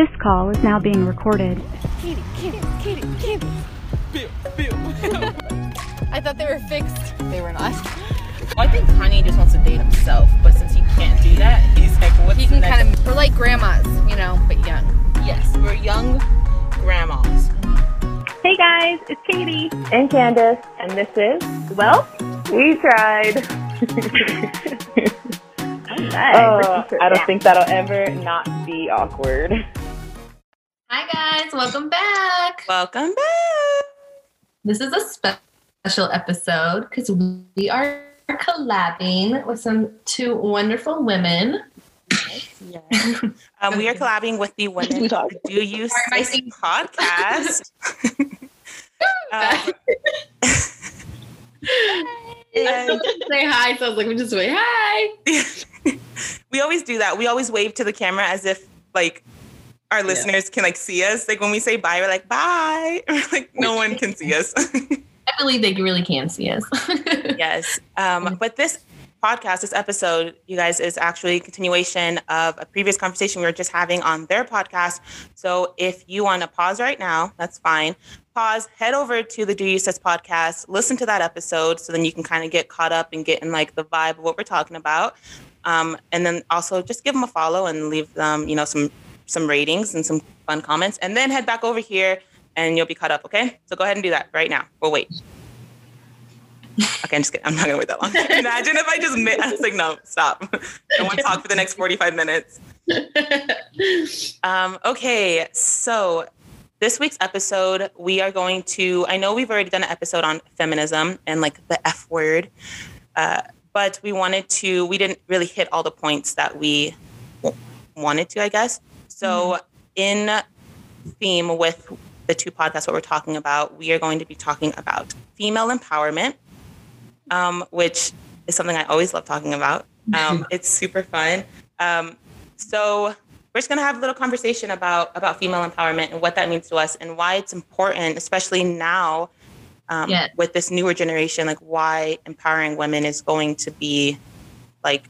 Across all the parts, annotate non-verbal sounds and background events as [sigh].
This call is now being recorded. Katie, Katie, Katie, Katie. Bill, Bill. [laughs] I thought they were fixed. They were not. I think Kanye just wants to date himself, but since he can't do that, he's like, what's He the can next? kind of, we're like grandmas, you know, but young. yes, we're young grandmas. Hey guys, it's Katie. and Candice, and this is Whelp, We Tried. [laughs] [laughs] nice. oh, I don't think that'll ever not be awkward. Hi guys, welcome back. Welcome back. This is a spe- special episode because we are collabing with some two wonderful women. Yes. Um, we are collabing with the Women [laughs] talk. Do You Sorry, my Sis podcast. [laughs] [laughs] um, and say hi, so I was like, we just say hi. we always do that. We always wave to the camera as if like our listeners can like see us. Like when we say bye, we're like bye. [laughs] like no one can see us. [laughs] I believe they really can see us. [laughs] yes. Um, but this podcast, this episode, you guys, is actually a continuation of a previous conversation we were just having on their podcast. So if you want to pause right now, that's fine. Pause, head over to the Do You Sis podcast, listen to that episode so then you can kind of get caught up and get in like the vibe of what we're talking about. Um, and then also just give them a follow and leave them, you know, some some ratings and some fun comments. And then head back over here and you'll be caught up, okay? So go ahead and do that right now. We'll wait. [laughs] Okay, I'm just kidding. I'm not gonna wait that long. [laughs] Imagine if I just mi- I was like, no, stop. I want to talk for the next 45 minutes. [laughs] Um, okay, so this week's episode, we are going to. I know we've already done an episode on feminism and like the F word, uh, but we wanted to. We didn't really hit all the points that we wanted to, I guess. So, in theme with the two podcasts, what we're talking about, we are going to be talking about female empowerment, um, which is something I always love talking about. [laughs] Um, it's super fun. Um, so we're just going to have a little conversation about about female empowerment and what that means to us and why it's important, especially now um, Yes. with this newer generation. Like why empowering women is going to be like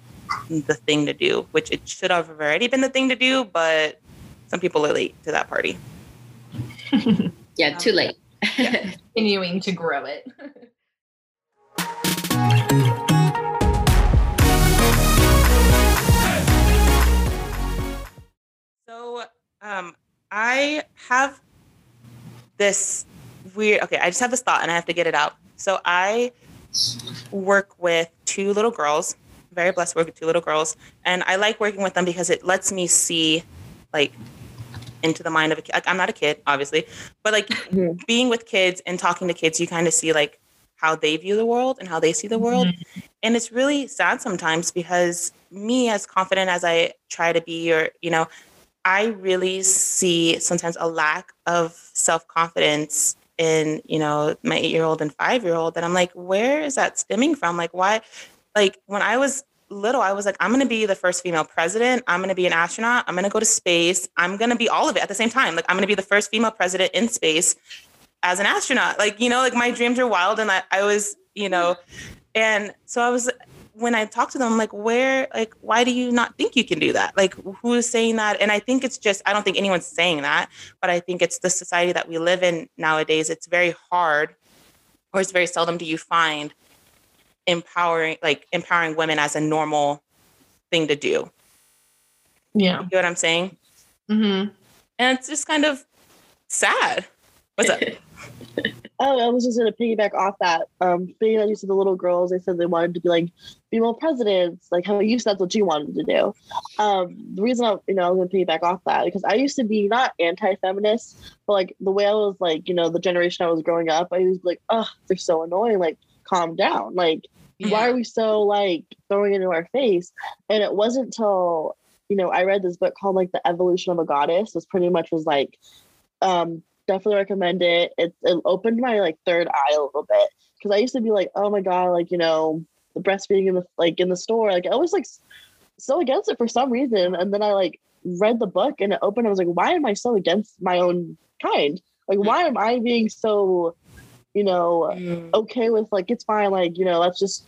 the thing to do, which it should have already been the thing to do, but some people are late to that party. [laughs] Yeah, too late. [laughs] Continuing to grow it. [laughs] So um, I have this weird. Okay, I just have this thought and I have to get it out. So I work with two little girls. Very blessed to work with two little girls, and I like working with them because it lets me see, like, into the mind of a kid. Like, I'm not a kid, obviously, but like [laughs] Mhm. being with kids and talking to kids, you kind of see like how they view the world and how they see the world. And it's really sad sometimes because me, as confident as I try to be, or, you know, I really see sometimes a lack of self confidence in, you know, my eight year old and five year old. And I'm like, where is that stemming from? Like, why? Like, when I was little, I was like, I'm going to be the first female president. I'm going to be an astronaut. I'm going to go to space. I'm going to be all of it at the same time. Like, I'm going to be the first female president in space as an astronaut. Like, you know, like my dreams are wild. And I, I was, you know, and so I was, when I talked to them, I'm like, where, like, why do you not think you can do that? Like, who is saying that? And I think it's just, I don't think anyone's saying that, but I think it's the society that we live in nowadays. It's very hard, or it's very seldom do you find empowering, like, empowering women as a normal thing to do. Yeah. You know what I'm saying? hmm And it's just kind of sad. What's up? [laughs] Oh, I was just gonna piggyback off that. Um, being that you said the little girls, they said they wanted to be like female presidents, like how you said that's what you wanted to do. Um, the reason I, you know, I was gonna piggyback off that because I used to be not anti-feminist, but like the way I was like, you know, the generation I was growing up, I was like, oh, they're so annoying. Like, calm down. Like, why are we so like throwing it into our face? And it wasn't until you know I read this book called like The Evolution of a Goddess. This pretty much was like um definitely recommend it. It, it opened my like third eye a little bit because I used to be like, oh my god, like you know, the breastfeeding in the like in the store, like I was like so against it for some reason, and then I like read the book and it opened. I was like, why am I so against my own kind? Like, why am I being so, you know, Mm. okay with like it's fine, like you know, that's just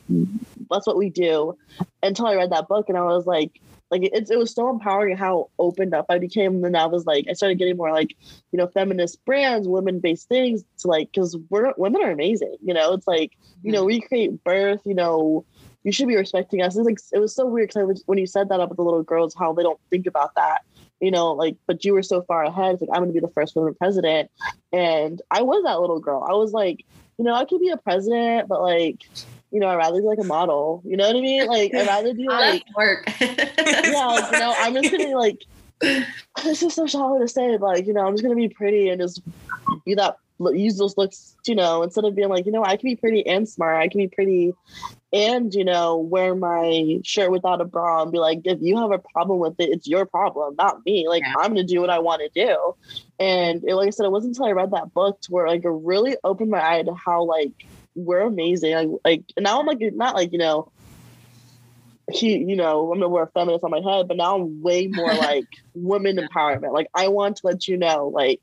that's what we do. Until I read that book and I was like, like it, it was so empowering how opened up I became. And then I was like, I started getting more like, you know, feminist brands, women based things to like, because we're women are amazing. You know, it's like, you know, we create birth. You know, you should be respecting us. It's like it was so weird because when you said that about the little girls, how they don't think about that. You know, like, but you were so far ahead. It's like I'm going to be the first woman president, and I was that little girl. I was like, you know, I could be a president, but like, you know, I'd rather be like a model. You know what I mean? Like, I'd rather be [laughs] like work. [laughs] yeah, like, you know, I'm just gonna be like, [laughs] this is so shallow to say, but like, you know, I'm just gonna be pretty and just be that use those looks, you know, instead of being like, you know, I can be pretty and smart, I can be pretty and you know, wear my shirt without a bra and be like, if you have a problem with it, it's your problem, not me. Like, Yeah. I'm gonna do what I want to do. And it, like I said, it wasn't until I read that book to where like it really opened my eye to how like we're amazing. Like, like now I'm like not like you know he, you know, I'm gonna wear a feminist on my head, but now I'm way more [laughs] like women empowerment. Like I want to let you know, like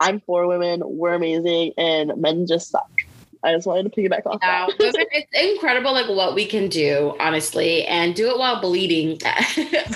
I'm for women, we're amazing, and men just suck. I just wanted to piggyback off Yeah, that. it's incredible like what we can do, honestly, and do it while bleeding. [laughs]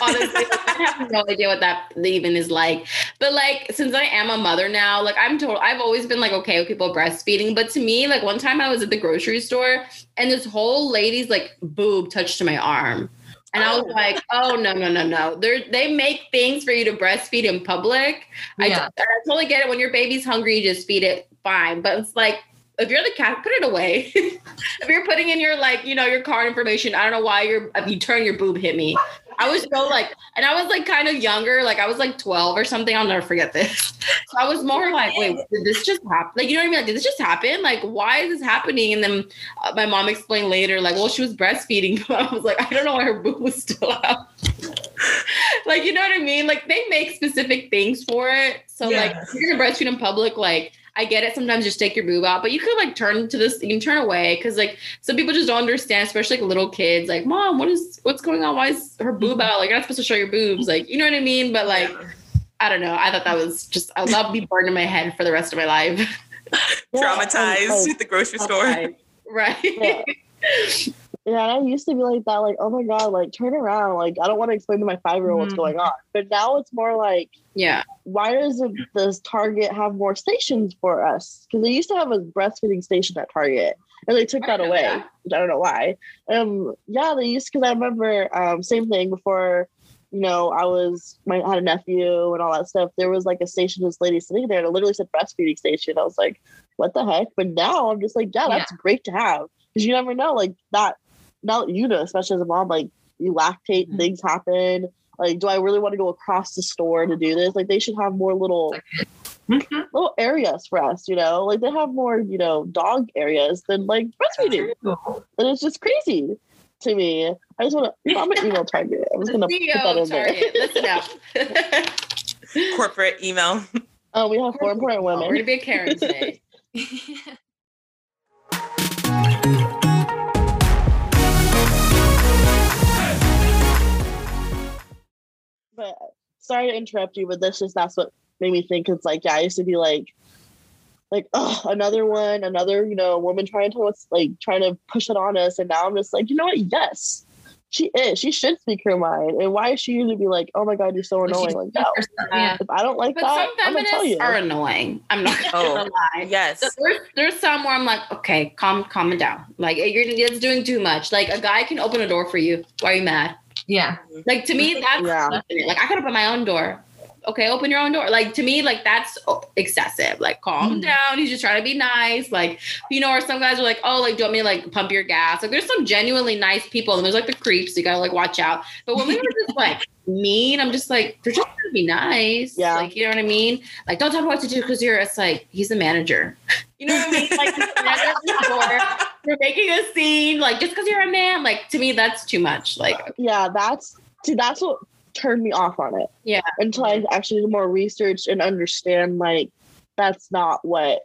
honestly, I have no idea what that even is like. But like, since I am a mother now, like I'm told I've always been like okay with people breastfeeding. But to me, like one time I was at the grocery store and this whole lady's like boob touched my arm. And I was Oh. like, oh no, no, no, no. They they make things for you to breastfeed in public. I, Yeah. I totally get it. When your baby's hungry, you just feed it fine. But it's like if you're the cat, put it away. [laughs] if you're putting in your like, you know, your card information, I don't know why you're if you turn your boob hit me. I was so like, and I was like kind of younger, like I was like 12 or something. I'll never forget this. So I was more like, wait, did this just happen? Like, you know what I mean? Like, did this just happen? Like, why is this happening? And then uh, my mom explained later, like, well, she was breastfeeding. [laughs] But I was like, I don't know why her boob was still out. [laughs] like, you know what I mean? Like, they make specific things for it. So, like, if you're gonna breastfeed in public, like, I get it. Sometimes just take your boob out, but you could like turn to this. You can turn away because like some people just don't understand, especially like little kids. Like, mom, what is what's going on? Why is her boob mm-hmm. out? Like, you're not supposed to show your boobs. Like, you know what I mean? But like, I don't know. I thought that was just I love be burned in my head for the rest of my life. [laughs] Traumatized and, at the grocery store. [laughs] right? Yeah. [laughs] Yeah, and I used to be like that, like, oh my god, like turn around. Like, I don't want to explain to my five year old what's Mhm. going on. But now it's more like, yeah. why doesn't does Target have more stations for us? Because they used to have a breastfeeding station at Target, and they took I that away. that. I don't know why. Um, yeah, they used because I remember um, same thing before. You know, I was my I had a nephew and all that stuff. There was like a station, this lady sitting there, and it literally said breastfeeding station. I was like, what the heck? But now I'm just like, yeah, that's great to have because you never know, like that. Now you know, especially as a mom, like you lactate, Mhm. things happen. Like, do I really want to go across the store to do this? Like, they should have more little Mhm. little areas for us, you know? Like, they have more, you know, dog areas than like breastfeeding. And it's just crazy to me. I just want to, you know, I'm an email [laughs] target. I'm just going to put that CEO in there. Listen up. [laughs] Corporate email. Oh, we have four important We're gonna women. be a Karen today. [laughs] sorry to interrupt you, but this just that's what made me think. It's like, yeah, I used to be like, like, oh, another one, another, you know, woman trying to like trying to push it on us, and now I'm just like, you know what? Yes, she is. She should speak her mind. And why is she going to be like, oh my god, you're so annoying? Like, no, Yeah. if I don't like But that, some I'm gonna tell feminists you. are annoying. I'm not Oh, gonna lie. Yes. So there's, there's some where I'm like, okay, calm, calm it down. Like you're it's doing too much. Like a guy can open a door for you. Why are you mad? Yeah. Like to me, that's Yeah. like I could open my own door. Okay, open your own door. Like to me, like that's excessive. Like calm Mhm. down. He's just trying to be nice. Like you know, or some guys are like, oh, like do you want me to like pump your gas? Like there's some genuinely nice people, and there's like the creeps. You gotta like watch out. But when we were just [laughs] like mean, I'm just like they're just trying to be nice. Yeah. Like you know what I mean? Like don't tell me what to do because you're. It's like he's the manager. You know what I mean? Like he's the manager of the store. You're making a scene. Like just because you're a man. Like to me, that's too much. Like yeah, that's see, that's what turned me off on it. Yeah. Until I actually did more research and understand like that's not what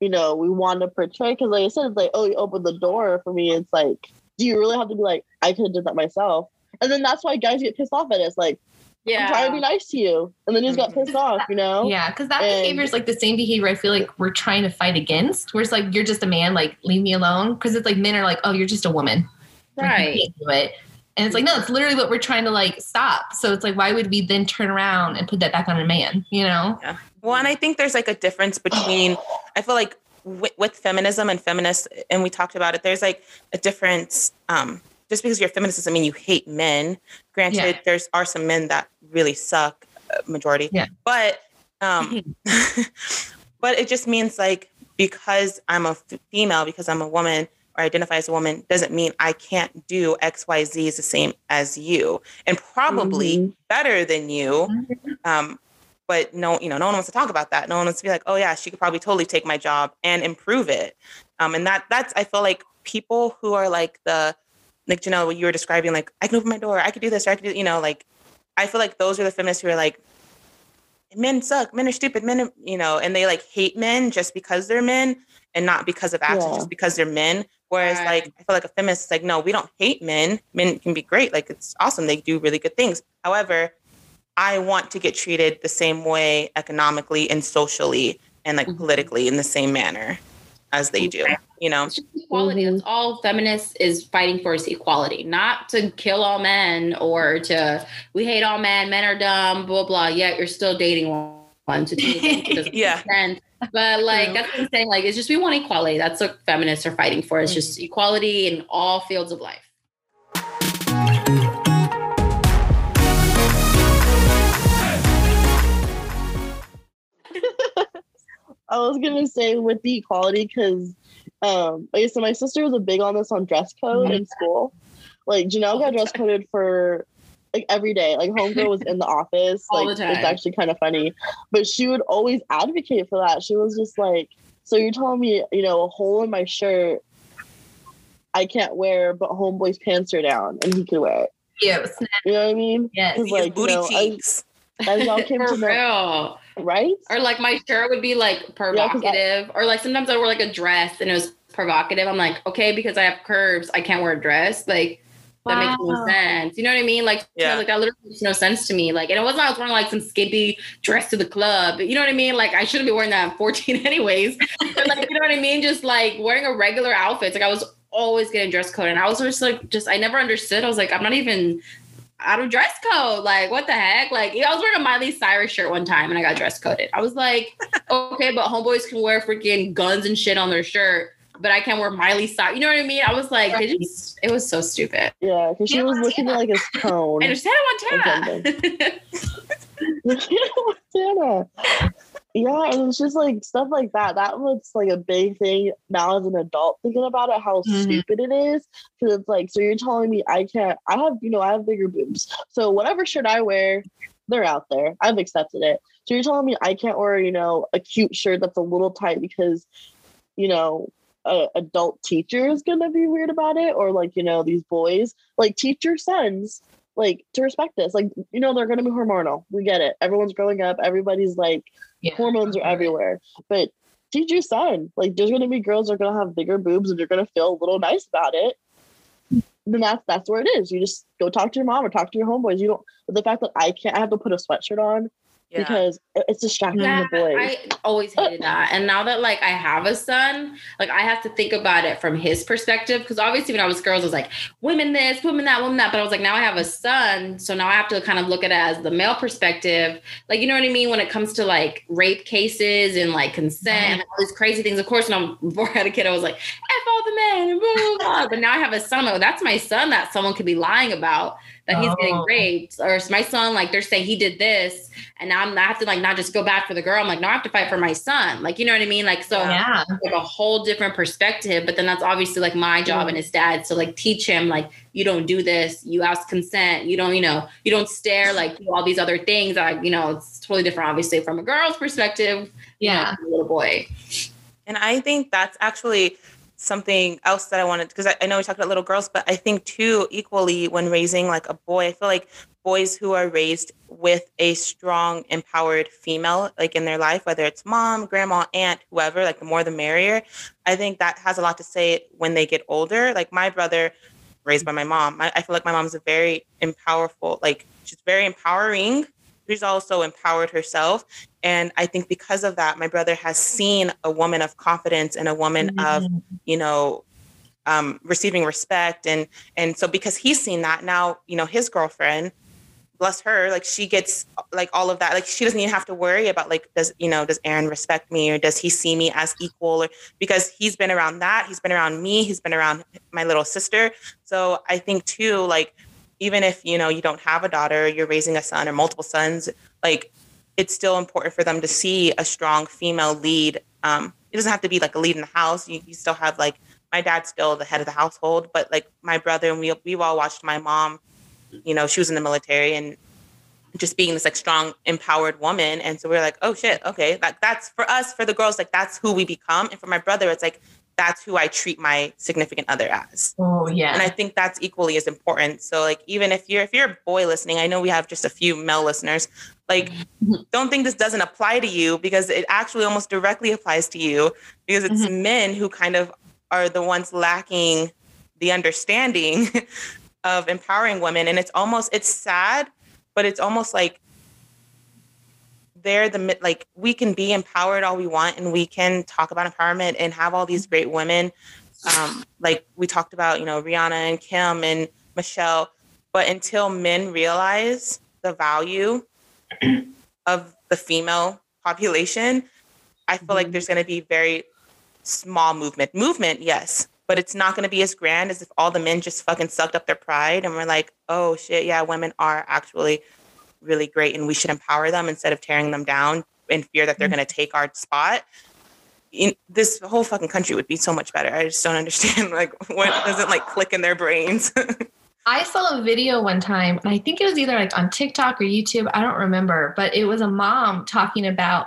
you know we want to portray. Because like I said, it's like oh, you open the door for me. It's like, do you really have to be like, I could have did that myself? And then that's why guys get pissed off at us. Like, I'm trying to be nice to you, and then he just got pissed off. You know? Yeah, because that And- behavior is like the same behavior I feel like we're trying to fight against. Where it's like you're just a man, like leave me alone. Because it's like men are like, oh, you're just a woman, Like, you Right. can't do it. And it's like, no, it's literally what we're trying to like stop. So it's like, why would we then turn around and put that back on a man? You know? Yeah. Well, and I think there's like a difference between, I feel like with, with feminism and feminists, and we talked about it, there's like a difference. Um, just because you're a feminist doesn't mean you hate men. Granted, Yeah. there's are some men that really suck, uh, majority. Yeah. But, um, [laughs] [laughs] but it just means like because I'm a f- female, because I'm a woman or identify as a woman, doesn't mean I can't do X, Y, Z is the same as you, and probably Mhm. better than you. Um, but no, you know, no one wants to talk about that. No one wants to be like, oh yeah, she could probably totally take my job and improve it. Um, and that that's I feel like people who are like the like you know what you were describing, like I can open my door, I could do this, or I could do, you know, like I feel like those are the feminists who are like, men suck, men are stupid, men, are, you know, and they like hate men just because they're men and not because of actions, Yeah. just because they're men. Whereas Right. like I feel like a feminist is like, no, we don't hate men. Men can be great, like it's awesome. They do really good things. However, I want to get treated the same way economically and socially and like Mhm. politically in the same manner as they do. You know? It's just equality. Mm-hmm. That's all feminists is fighting for is equality, not to kill all men or to we hate all men, men are dumb, blah blah. Yet you're still dating one to two. [laughs] Yeah. yeah. But like True. that's what I'm saying. Like it's just we want equality. That's what feminists are fighting for. It's mm. just equality in all fields of life. I was gonna say with the equality because um like so my sister was a big on this on dress code in school. Like Janelle got dress coded for like every day. Like homegirl was in the office. [laughs] All Like the it's actually kind of funny. But she would always advocate for that. She was just like, So you're telling me, you know, a hole in my shirt I can't wear, but homeboy's pants are down and he can wear it. Yeah. it was- You know what I mean? Yes. 'Cause, These like, you booty cheeks. I- cheeks. As y'all came For to know, real. right? Or like my shirt would be like 'cause I- provocative. or like sometimes I wear like a dress and it was provocative. I'm like, okay, because I have curves, I can't wear a dress. Like that makes no sense. You know what I mean? Like, Yeah. like that literally makes no sense to me. Like, and it wasn't like I was wearing like some skimpy dress to the club. You know what I mean? Like, I shouldn't be wearing that at 14 [laughs] anyways. but like, you know what I mean? Just like wearing a regular outfit. Like I was always getting dress code, and I was just like, just I never understood. I was like, I'm not even out of dress code. Like, what the heck? Like, I was wearing a Miley Cyrus shirt one time, and I got dress coded. I was like, [laughs] okay, but homeboys can wear freaking guns and shit on their shirt. But I can't wear Miley Cyrus. You know what I mean? I was like, they just, it was so stupid. Yeah, because she was looking at like his tone. I [laughs] understand Montana. [laughs] Montana. Yeah, and it's just like stuff like that. That was like a big thing now as an adult thinking about it, how Mhm. stupid it is. Because it's like, so you're telling me I can't, I have, you know, I have bigger boobs. So whatever shirt I wear, they're out there. I've accepted it. So you're telling me I can't wear, you know, a cute shirt that's a little tight because, you know, a adult teacher is gonna be weird about it, or like, you know, these boys, like teacher sons like to respect this. Like, you know, they're gonna be hormonal. We get it. Everyone's growing up, everybody's like Yeah. hormones are everywhere. But teach your son. Like there's gonna be girls that are gonna have bigger boobs and you're gonna feel a little nice about it. Then that's that's where it is. You just go talk to your mom or talk to your homeboys. You don't the fact that I can't I have to put a sweatshirt on Yeah. because it's distracting Yeah, the boys. I always hated that. And now that like I have a son, like I have to think about it from his perspective. Because obviously when I was girls, I was like, women this, women that, women that. But I was like, now I have a son. So now I have to kind of look at it as the male perspective. Like, you know what I mean? When it comes to like rape cases and like consent and mm-hmm. all these crazy things. Of course, when I'm before I had a kid, I was like, F all the men and blah, blah, blah. But now I have a son. That's my son that someone could be lying about that he's getting Oh. raped. Or it's my son, like they're saying he did this and now I'm I have to like not just go back for the girl. I'm like, no, I have to fight for my son. Like, you know what I mean? Like, so Yeah. like a whole different perspective. But then that's obviously like my job mm. and his dad. So like teach him like you don't do this, you ask consent, you don't, you know, you don't stare, like do all these other things. like you know, it's totally different, obviously, from a girl's perspective. you know, Yeah. a little boy. And I think that's actually something else that I wanted because I, I know we talked about little girls, but I think too equally when raising like a boy, I feel like boys who are raised with a strong, empowered female like in their life, whether it's mom, grandma, aunt, whoever, like the more the merrier. I think that has a lot to say when they get older. Like my brother, raised by my mom, I, I feel like my mom's a very empowerful, like she's very empowering. She's also empowered herself. And I think because of that, my brother has seen a woman of confidence and a woman of, Mhm. you know, um, receiving respect and and so because he's seen that now you know his girlfriend bless her like she gets like all of that like she doesn't even have to worry about like does you know does aaron respect me or does he see me as equal or because he's been around that he's been around me he's been around my little sister so i think too like even if you know you don't have a daughter you're raising a son or multiple sons like it's still important for them to see a strong female lead um it doesn't have to be like a lead in the house you, you still have like my dad's still the head of the household but like my brother and we, we've all watched my mom you know, she was in the military and just being this like strong, empowered woman. And so we are like, oh shit, okay, that that's for us, for the girls, like that's who we become. And for my brother, it's like that's who I treat my significant other as. Oh yeah. And I think that's equally as important. So like even if you're if you're a boy listening, I know we have just a few male listeners, like don't think this doesn't apply to you because it actually almost directly applies to you because it's Mhm. men who kind of are the ones lacking the understanding [laughs] of empowering women and it's almost it's sad but it's almost like they're the like we can be empowered all we want and we can talk about empowerment and have all these great women. Um, like we talked about you know rihanna and kim and michelle but until men realize the value [clears throat] of the female population i feel like there's going to be very small movement. Movement yes but it's not going to be as grand as if all the men just fucking sucked up their pride and we're like oh shit yeah women are actually really great and we should empower them instead of tearing them down in fear that they're mm-hmm. going to take our spot. In, this whole fucking country would be so much better. I just don't understand [laughs] like what doesn't like click in their brains. [laughs] I saw a video one time, and I think it was either like on TikTok or YouTube. I don't remember, but it was a mom talking about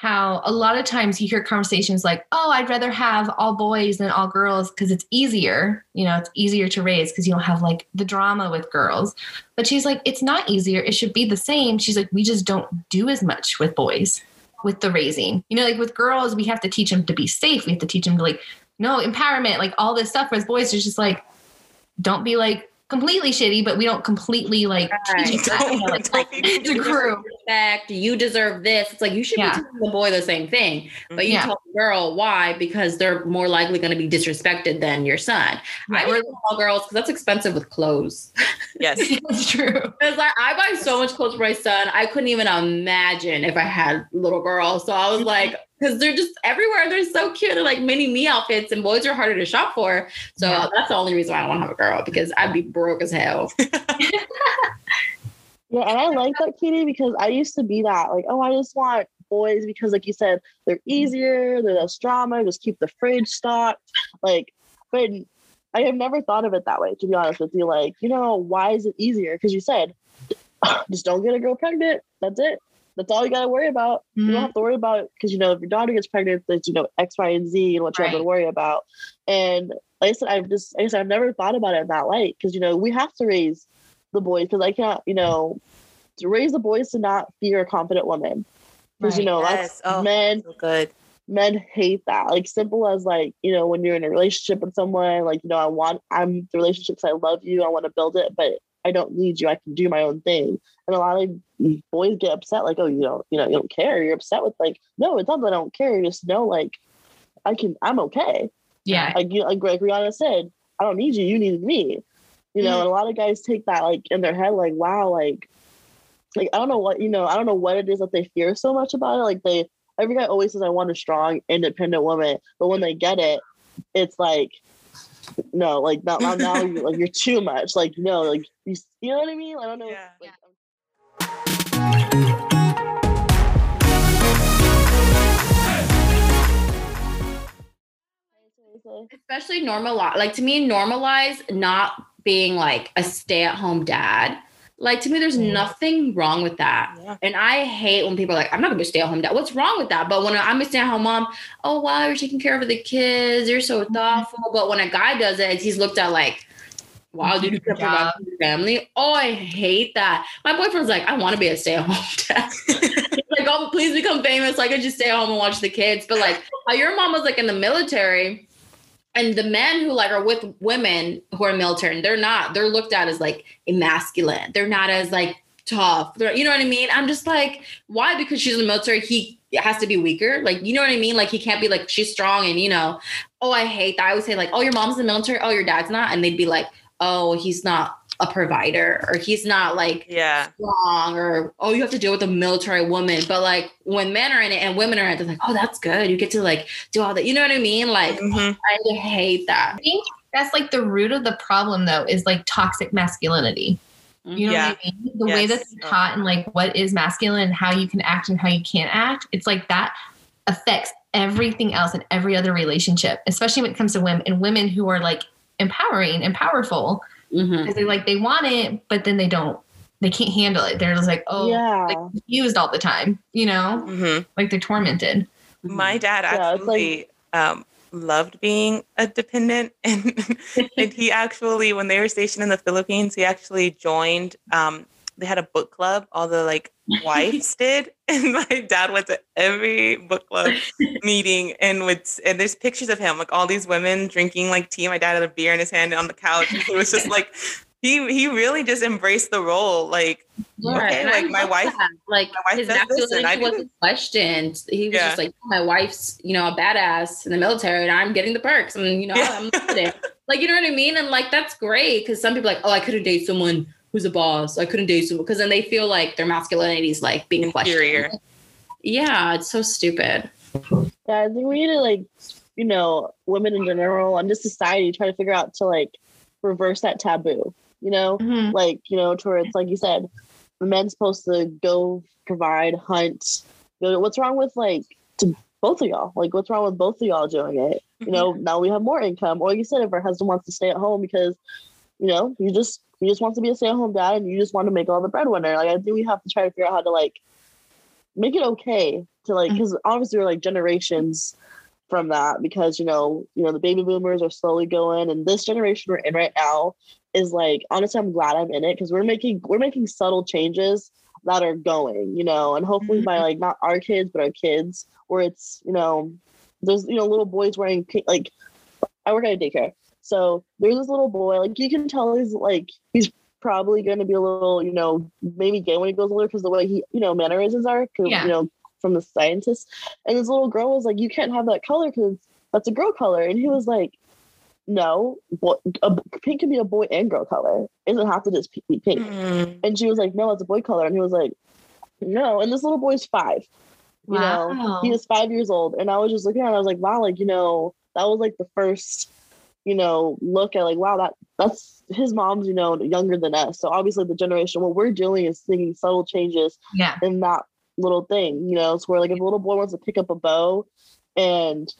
how a lot of times you hear conversations like, oh, I'd rather have all boys than all girls because it's easier. You know, it's easier to raise because you don't have like the drama with girls. But she's like, it's not easier. It should be the same. She's like, we just don't do as much with boys with the raising. You know, like with girls, we have to teach them to be safe. We have to teach them to like, no, empowerment, like all this stuff. Whereas boys, it's just like, don't be like completely shitty, but we don't completely like teach Right. them that, [laughs] you know, like, Don't it's a crew. respect. You deserve this. It's like you should Yeah. be telling the boy the same thing, but you Yeah. tell the girl why because they're more likely going to be disrespected than your son. Yeah, I we're- girls because that's expensive with clothes. [laughs] yes [laughs] It's true. Because like I buy so much clothes for my son, I couldn't even imagine if I had little girls. So I was like, because they're just everywhere. They're so cute. They're like mini me outfits, and boys are harder to shop for. So Yeah. that's the only reason why I don't want to have a girl because I'd be broke as hell. [laughs] Yeah, and I like that, Katie, because I used to be that. Like, oh, I just want boys because, like you said, they're easier, they're less drama, just keep the fridge stocked. Like, but I have never thought of it that way, to be honest with you. Like, you know, why is it easier? Because you said, just don't get a girl pregnant. That's it. That's all you got to worry about. You Mhm. don't have to worry about because you know if your daughter gets pregnant, there's you know X, Y, and Z and what you have to worry about. And like I said, I've just like I said, I've never thought about it in that light because you know we have to raise the boys because I can't you know to raise the boys to not fear a confident woman because you know Yes. that's Oh. men so good men hate that like simple as like you know when you're in a relationship with someone like you know I want I'm the relationships I love you I want to build it but I don't need you. I can do my own thing. And a lot of boys get upset like oh you don't you know you don't care. You're upset with like no it's not that I don't care. You just know like I can I'm okay. Yeah. like you like, like Rihanna said, I don't need you, you need me. You know, mm-hmm. and a lot of guys take that like in their head, like, wow, like like I don't know what you know, I don't know what it is that they fear so much about it. Like they every guy always says I want a strong, independent woman, but when they get it, it's like no, like not now, now you're like you're [laughs] too much. Like no, like you, you know what I mean? I don't know. Yeah. Like, I'm- especially normalize like to me normalize not being like a stay-at-home dad like to me there's nothing wrong with that. Yeah. and i hate when people are like i'm not gonna be stay-at-home dad. What's wrong with that? But when i'm a stay-at-home mom oh wow you're taking care of the kids. You're so mm-hmm. thoughtful. But when a guy does it he's looked at like wow dude you care about your family? Oh i hate that. My boyfriend's like i want to be a stay-at-home [laughs] dad. He's like oh please become famous so i could just stay home and watch the kids. But like how your mom was like in the military and the men who like are with women who are military and they're not they're looked at as like emasculate they're not as like tough. They're- you know what I mean? I'm just like, why? Because she's in the military, he has to be weaker. Like, you know what I mean? Like, he can't be like, she's strong and, you know, oh, I hate that. I would say, like, oh, your mom's in the military. Oh, your dad's not. And they'd be like, oh, he's not a provider or he's not like Yeah. strong or oh you have to deal with a military woman but like when men are in it and women are in it they're like oh that's good you get to like do all that you know what i mean like Mhm. i hate that I think that's like the root of the problem, though, is like toxic masculinity. You know Yeah. what I mean? The way that Yes. they're taught and like what is masculine and how you can act and how you can't act. It's like that affects everything else in every other relationship, especially when it comes to women and women who are like empowering and powerful Mhm. because they like they want it, but then they don't. They can't handle it. They're just like, oh, yeah. like confused all the time. You know, Mhm. like they're tormented. My dad Yeah, it's actually um, loved being a dependent, [laughs] and and he actually, when they were stationed in the Philippines, he actually joined. Um, they had a book club. All the like wives [laughs] did, and my dad went to every book club meeting, and would and there's pictures of him, like all these women drinking like tea. My dad had a beer in his hand on the couch. He was just like. He, he really just embraced the role like Okay, and like, my wife- that. like my wife his does this and I masculinity do wasn't questioned. He was Yeah. just like, my wife's, you know, a badass in the military, and I'm getting the perks, and you know, Yeah. I'm. Like, you know what I mean? And like, that's great because some people are like, oh, I could have dated someone who's a boss. I couldn't date someone because then they feel like their masculinity is like being Inferior. questioned. Yeah, it's so stupid. Yeah, I think we need to like, you know, women in general and just society try to figure out to like reverse that taboo. You know, Mhm. like you know, towards it's like you said, the men's supposed to go provide, hunt. You know, what's wrong with like to both of y'all? Like, what's wrong with both of y'all doing it? You know, now we have more income. Or like you said, if her husband wants to stay at home because, you know, you just he just wants to be a stay-at-home dad and you just want to make all the breadwinner. Like, I think we have to try to figure out how to like make it okay to like mm. because obviously we're like generations from that because you know you know the baby boomers are slowly going and this generation we're in right now is like honestly i'm glad i'm in it because we're making we're making subtle changes that are going you know and hopefully mm-hmm. by like not our kids but our kids where it's you know there's you know little boys wearing pink like i work at a daycare so there's this little boy like you can tell he's like he's probably going to be a little you know maybe gay when he goes older because the way he you know mannerisms are, Yeah. you know from the scientists and this little girl was like, "You can't have that color because that's a girl color." And he was like, "No, boy, a, pink can be a boy and girl color. It doesn't have to just be pink." Mm. And she was like, "No, it's a boy color." And he was like, "No." And this little boy's five. You know, he was five years old, and I was just looking at. it, I was like, "Wow!" Like you know, that was like the first, you know, look at like, "Wow, that that's." His mom's, you know, younger than us. So obviously the generation, what we're doing is seeing subtle changes Yeah. in that little thing, you know, it's where like if a little boy wants to pick up a bow and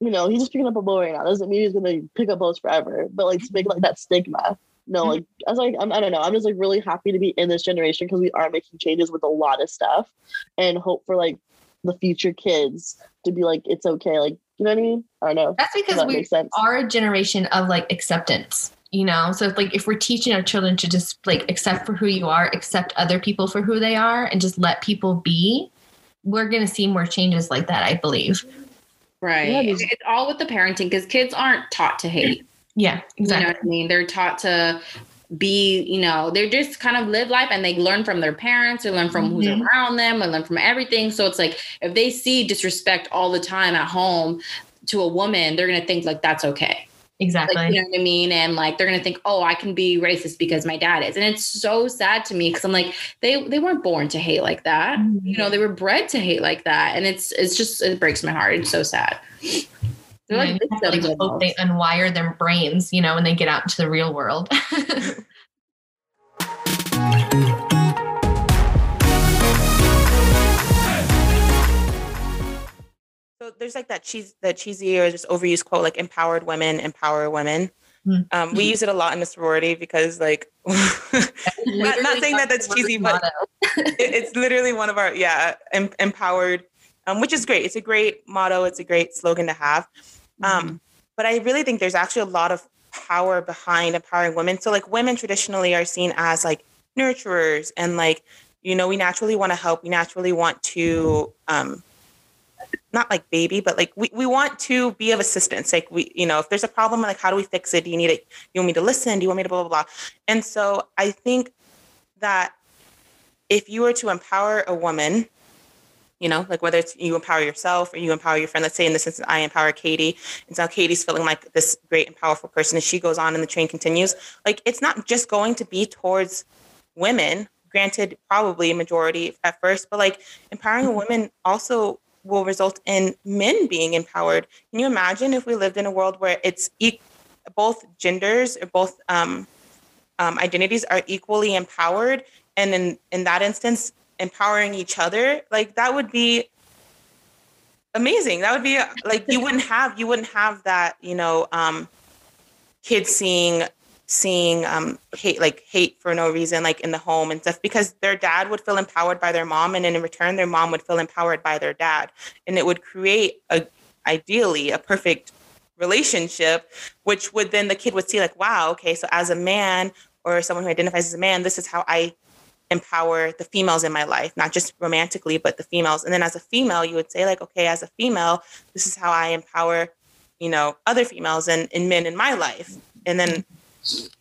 you know, he's just picking up a bow right now. Doesn't mean he's gonna pick up bows forever. But like to make like that stigma. No, mm-hmm. like I was like, I'm, I don't know. I'm just like really happy to be in this generation because we are making changes with a lot of stuff and hope for like the future kids to be like, it's okay. Like, you know what I mean? I don't know. That's because that we sense. are a generation of like acceptance you know so if, like if we're teaching our children to just like accept for who you are accept other people for who they are and just let people be we're going to see more changes like that i believe Right. Yeah, It's all with the parenting because kids aren't taught to hate. yeah You know exactly what I mean? They're taught to be, you know, they're just kind of live life and they learn from their parents, they learn from who's Mhm. around them, they learn from everything. So it's like if they see disrespect all the time at home to a woman, they're gonna think like that's okay. exactly Like, you know what I mean? And like they're gonna think, oh, I can be racist because my dad is. And it's so sad to me because I'm like, they they weren't born to hate like that. You know, they were bred to hate like that. And it's it's just it breaks my heart. It's so sad. They're Yeah, like you have to, like, hope they unwire their brains you know when they get out into the real world [laughs] So there's like that cheese, that cheesy or just overused quote, like "empowered women empower women." Mm. Um, we use it a lot in the sorority because, like, [laughs] not, not saying that that's cheesy, but it, it's literally one of our yeah em- empowered, um, which is great. It's a great motto. It's a great slogan to have. Um, but I really think there's actually a lot of power behind empowering women. So like women traditionally are seen as like nurturers and like you know we naturally want to help. We naturally want to um, not like baby, but like we, we want to be of assistance. Like we, you know, if there's a problem, like how do we fix it? Do you need it? You want me to listen? Do you want me to blah blah blah? And so I think that if you were to empower a woman, you know, like whether it's you empower yourself or you empower your friend. Let's say in this instance, I empower Katie, and so Katie's feeling like this great and powerful person, and she goes on and the train continues. Like it's not just going to be towards women. Granted, probably a majority at first, but like empowering a woman also will result in men being empowered. Can you imagine if we lived in a world where it's e- both genders or both um, um, identities are equally empowered, and in in that instance, empowering each other? Like that would be amazing. That would be like you wouldn't have you wouldn't have that you know um, kids seeing seeing um, hate like hate for no reason like in the home and stuff because their dad would feel empowered by their mom and in return their mom would feel empowered by their dad and it would create a ideally a perfect relationship which would then the kid would see like wow okay so as a man or someone who identifies as a man this is how i empower the females in my life not just romantically but the females. And then as a female you would say like okay as a female this is how i empower you know other females and, and men in my life. And then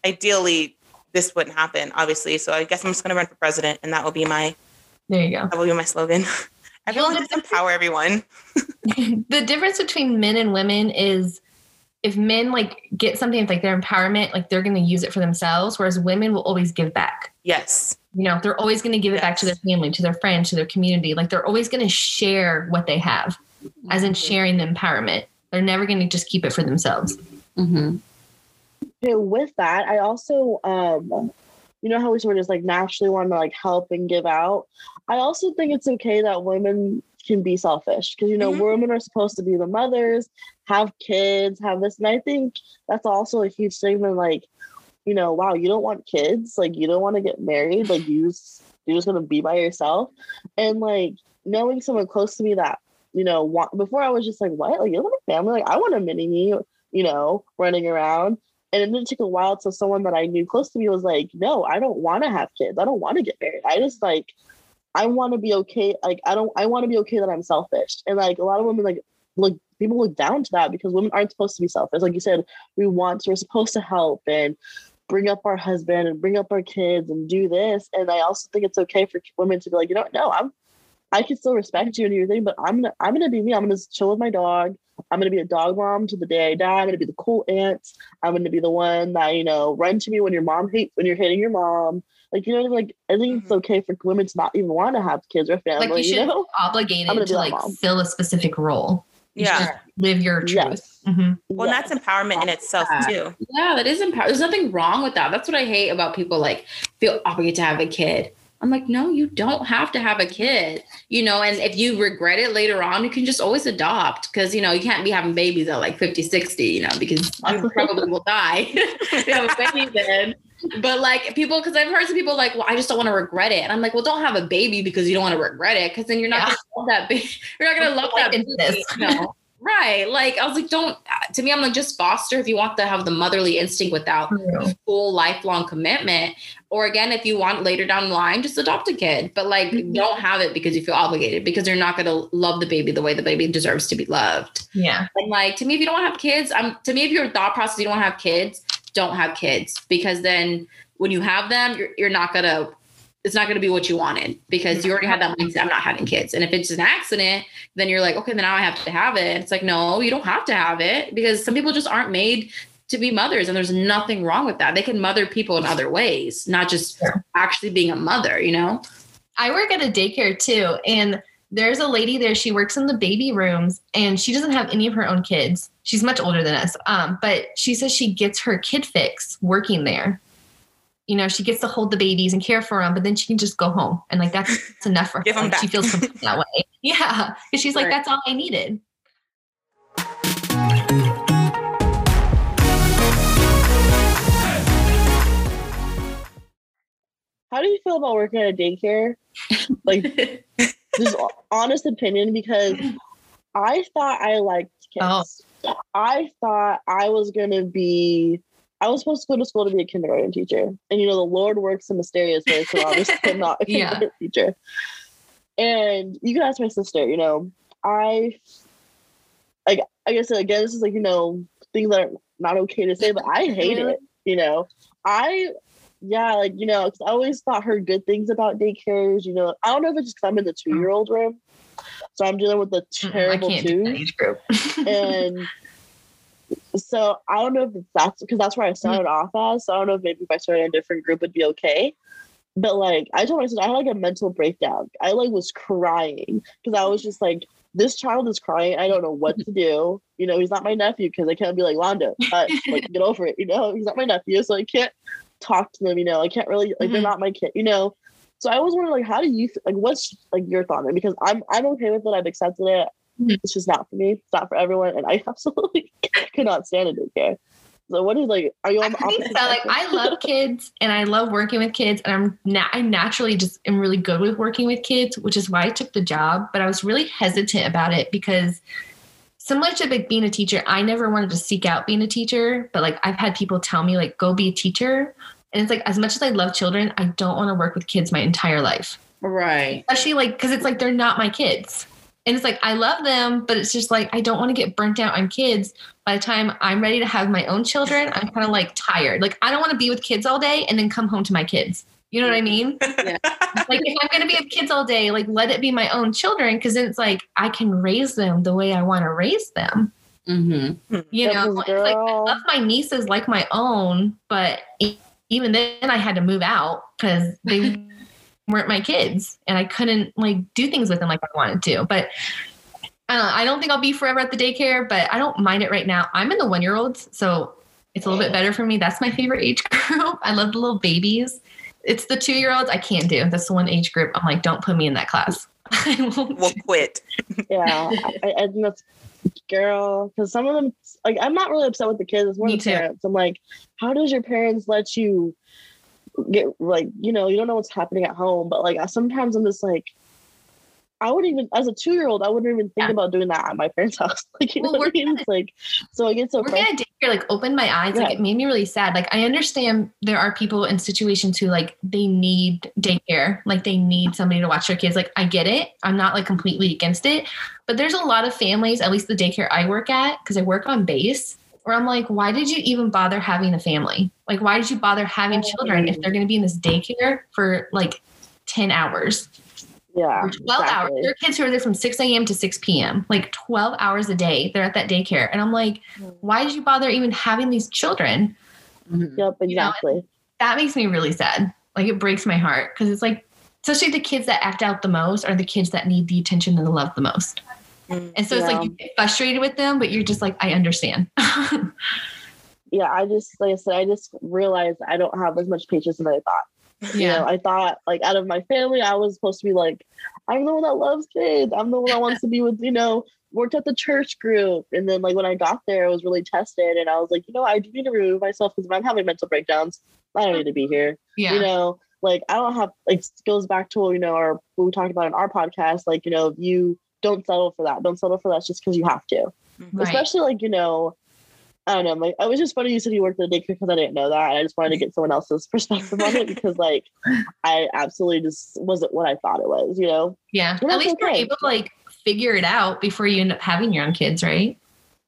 ideally this wouldn't happen obviously. So i guess i'm just going to run for president and that will be my There you go. that will be my slogan. [laughs] Everyone Well, just empower everyone. [laughs] The difference between men and women is if men like get something like their empowerment, like they're going to use it for themselves, whereas women will always give back. yes You know, they're always going to give it back to their family, to their friends, to their community. Like they're always going to share what they have, as in sharing the empowerment. They're never going to just keep it for themselves. Mm-hmm. Okay, with that, I also um you know how we sort of just like naturally want to like help and give out. I also think it's okay that women can be selfish because you know Mhm. women are supposed to be the mothers, have kids, have this, and I think that's also a huge statement. Like, you know, wow, you don't want kids, like you don't want to get married, like you just, you're just gonna be by yourself, and like knowing someone close to me that you know want before I was just like, what, like you have a family, like I want a mini me, you know, running around. And it didn't take a while till someone that I knew close to me was like, no, I don't want to have kids. I don't want to get married. I just like, I want to be okay. Like, I don't, I want to be okay that I'm selfish. And like a lot of women, like, look, people look down to that because women aren't supposed to be selfish. Like you said, we want to, we're supposed to help and bring up our husband and bring up our kids and do this. And I also think it's okay for women to be like, you know, no, I'm, I can still respect you and your thing, but I'm gonna, I'm gonna be me. I'm gonna chill with my dog. I'm gonna be a dog mom to the day I die. I'm gonna be the cool aunt. I'm gonna be the one that you know run to me when your mom hate when you're hating your mom. Like you know, like I think it's mm-hmm. okay for women to not even want to have kids or family. Like you should know, obligated be like mom. fill a specific role. You should yeah just live your truth. Yes. Mhm. well Yes. that's empowerment in itself too Yeah, that is empower. There's nothing wrong with that. That's what I hate about people like feel obligated to have a kid. I'm like, no, you don't have to have a kid, you know, and if you regret it later on, you can just always adopt because, you know, you can't be having babies at like 50, 60, you know, because you [laughs] probably will die. [laughs] you have a baby then. But like people, because I've heard some people like, well, I just don't want to regret it. And I'm like, well, don't have a baby because you don't want to regret it because then you're not Yeah. going to love that baby. [laughs] You're not going to love that baby. No. Right. Like I was like, don't to me, I'm like just foster if you want to have the motherly instinct without full lifelong commitment. Or again, if you want later down the line, just adopt a kid. But like Mhm. don't have it because you feel obligated because you're not gonna love the baby the way the baby deserves to be loved. Yeah. And like to me, if you don't have kids, um to me, if your thought process you don't have kids, don't have kids. Because then when you have them, you're you're not gonna it's not going to be what you wanted because you already had that mindset. I'm not having kids. And if it's an accident, then you're like, okay, then now I have to have it. It's like, no, you don't have to have it because some people just aren't made to be mothers. And there's nothing wrong with that. They can mother people in other ways, not just Sure. actually being a mother, you know? I work at a daycare too, and there's a lady there. She works in the baby rooms, and she doesn't have any of her own kids. She's much older than us, um, but she says she gets her kid fix working there. You know, she gets to hold the babies and care for them, but then she can just go home, and like that's, that's [laughs] enough for her. Give 'em Like, She feels complete that way. [laughs] Yeah, because she's like, Right. that's all I needed. How do you feel about working at a daycare? Like, [laughs] just honest opinion, because I thought I liked kids. I thought I was gonna be. I was supposed to go to school to be a kindergarten teacher, and you know the Lord works in mysterious ways. So obviously, [laughs] I'm not a Yeah. kindergarten teacher. And you can ask my sister. You know, I like. I guess again, this is like you know things that are not okay to say, but I [laughs] hate it. You know, I yeah, like you know, 'cause I always thought heard good things about daycares. You know, I don't know if it's just 'cause I'm in the two year old room, so I'm dealing with I terrible can't do that twos, age group. and so I don't know if that's because that's where I started off as. So I don't know if maybe if I started a different group it'd be okay. But like I told myself, I had like a mental breakdown. I like was crying because I was just like, this child is crying. I don't know what to do. You know, he's not my nephew because I can't be like Londo. But like, get over it. You know, he's not my nephew, so I can't talk to them. You know, I can't really like they're Mhm. not my kid. You know, so I was wondering like, how do you like what's like your thought on it? Because I'm I'm okay with it. I've accepted it. Mhm. It's just not for me. It's not for everyone, and I [laughs] absolutely [laughs] cannot stand it. daycare. So what is like? Are you I on the think so. Like? I love [laughs] kids and I love working with kids, and I'm na- I naturally just am really good with working with kids, which is why I took the job. But I was really hesitant about it because similar to like being a teacher, I never wanted to seek out being a teacher, but like I've had people tell me like go be a teacher, and it's like as much as I love children, I don't want to work with kids my entire life, Right. especially like because it's like they're not my kids. And it's like I love them, but it's just like I don't want to get burnt out on kids. By the time I'm ready to have my own children, I'm kind of like tired. Like I don't want to be with kids all day and then come home to my kids. You know what I mean? [laughs] Like if I'm going to be with kids all day, like let it be my own children because then it's like I can raise them the way I want to raise them. Mm-hmm. You Yeah, know, 'cause it's like I love my nieces like my own, but e- even then I had to move out because they [laughs] weren't my kids and I couldn't like do things with them like I wanted to. But uh, I don't think I'll be forever at the daycare, but I don't mind it right now. I'm in the one year olds, so it's a little bit better for me. That's my favorite age [laughs] group. I love the little babies. It's the two year olds I can't do. That's the one age group. I'm like, don't put me in that class. [laughs] I won't We'll quit. yeah, I, I think that's girl. Because some of them, like, I'm not really upset with the kids. It's more Me the too. parents. I'm like, how does your parents let you get like, you know, you don't know what's happening at home, but like, I, sometimes I'm just like. I wouldn't even, as a two year old, I wouldn't even think Yeah. about doing that at my parents' [laughs] house. Like, you Well, know what I mean? It's like, so I get so working frustrated. at daycare like opened my eyes like it made me really sad. Like i understand there are people in situations who like they need daycare. Like they need somebody to watch their kids. Like i get it. I'm not like completely against it. But there's a lot of families at least the daycare i work at because i work on base where i'm like why did you even bother having a family? Like why did you bother having oh, children if they're going to be in this daycare for like 10 hours Yeah. for 12 hours. exactly. There are kids who are there from 6 a.m. to 6 p.m., like 12 hours a day. They're at that daycare. And I'm like, why did you bother even having these children? Mm-hmm. Yep, You know, exactly. That makes me really sad. Like, it breaks my heart because it's like, especially the kids that act out the most are the kids that need the attention and the love the most. Mm. And so it's like you get frustrated with them, but you're just like, I understand. [laughs] yeah, I just like I said, I just realized I don't have as much patience as I thought. You know, I thought like out of my family, I was supposed to be like, I'm the one that loves kids. I'm the one that wants to be with, you know, worked at the church group. And then like when I got there, I was really tested and I was like, you know, I do need to remove myself because if I'm having mental breakdowns, I don't need to be here. yeah. You know, like I don't have like goes back to you know our what we talked about in our podcast, like, you know, you don't settle for that. Don't settle for that just because you have to right. especially like you know i don't know like it was just funny you said you worked at a daycare because i didn't know that and i just wanted to get someone else's [laughs] perspective on it because like i absolutely just wasn't what i thought it was you know yeah. Well, At that's least you're able to like figure it out before you end up having your own kids, right?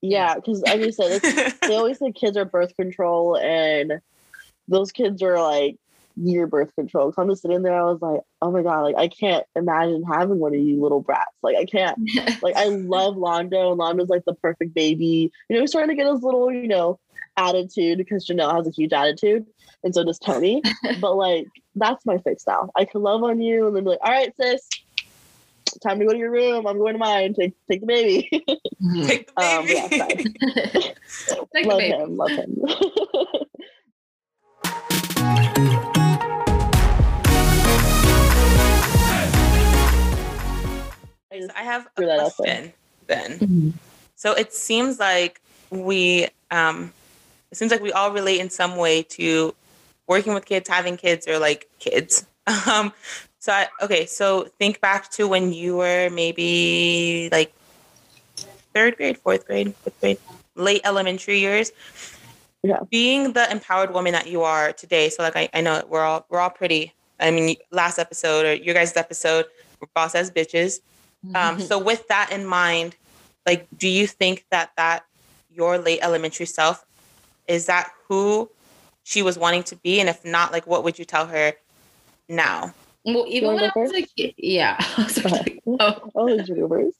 yeah because like you said it's, they [laughs] always say kids are birth control and those kids are like year birth control so i'm just sitting there i was like oh my god like i can't imagine having one of you little brats like i can't [laughs] Like I love Londo, and Londo's like the perfect baby. You know, he's trying to get his little, you know, attitude because Janelle has a huge attitude, and so does Tony. [laughs] but like, that's my fix now. I can love on you, and then be like, "All right, sis, time to go to your room. I'm going to mine. Take take the baby." Take the um, yeah, baby. sorry. [laughs] Take the love baby. him. Love him. Okay, so I have a Threw that out there. question then. Mm-hmm. So it seems like we, um, it seems like we all relate in some way to working with kids, having kids, or like kids. [laughs] Um, so I, okay, so think back to when you were maybe like third grade, fourth grade, fifth grade, late elementary years. Yeah. Being the empowered woman that you are today. So like I, I know we're all we're all pretty. I mean, last episode or your guys' episode, we're boss as bitches. Um, so [laughs] with that in mind, like, do you think that that your late elementary self is that who she was wanting to be? And if not, like what would you tell her now? Well, even when I go was a kid, yeah. [laughs] Sorry. Go [laughs] Oh, Oh, the Juniors.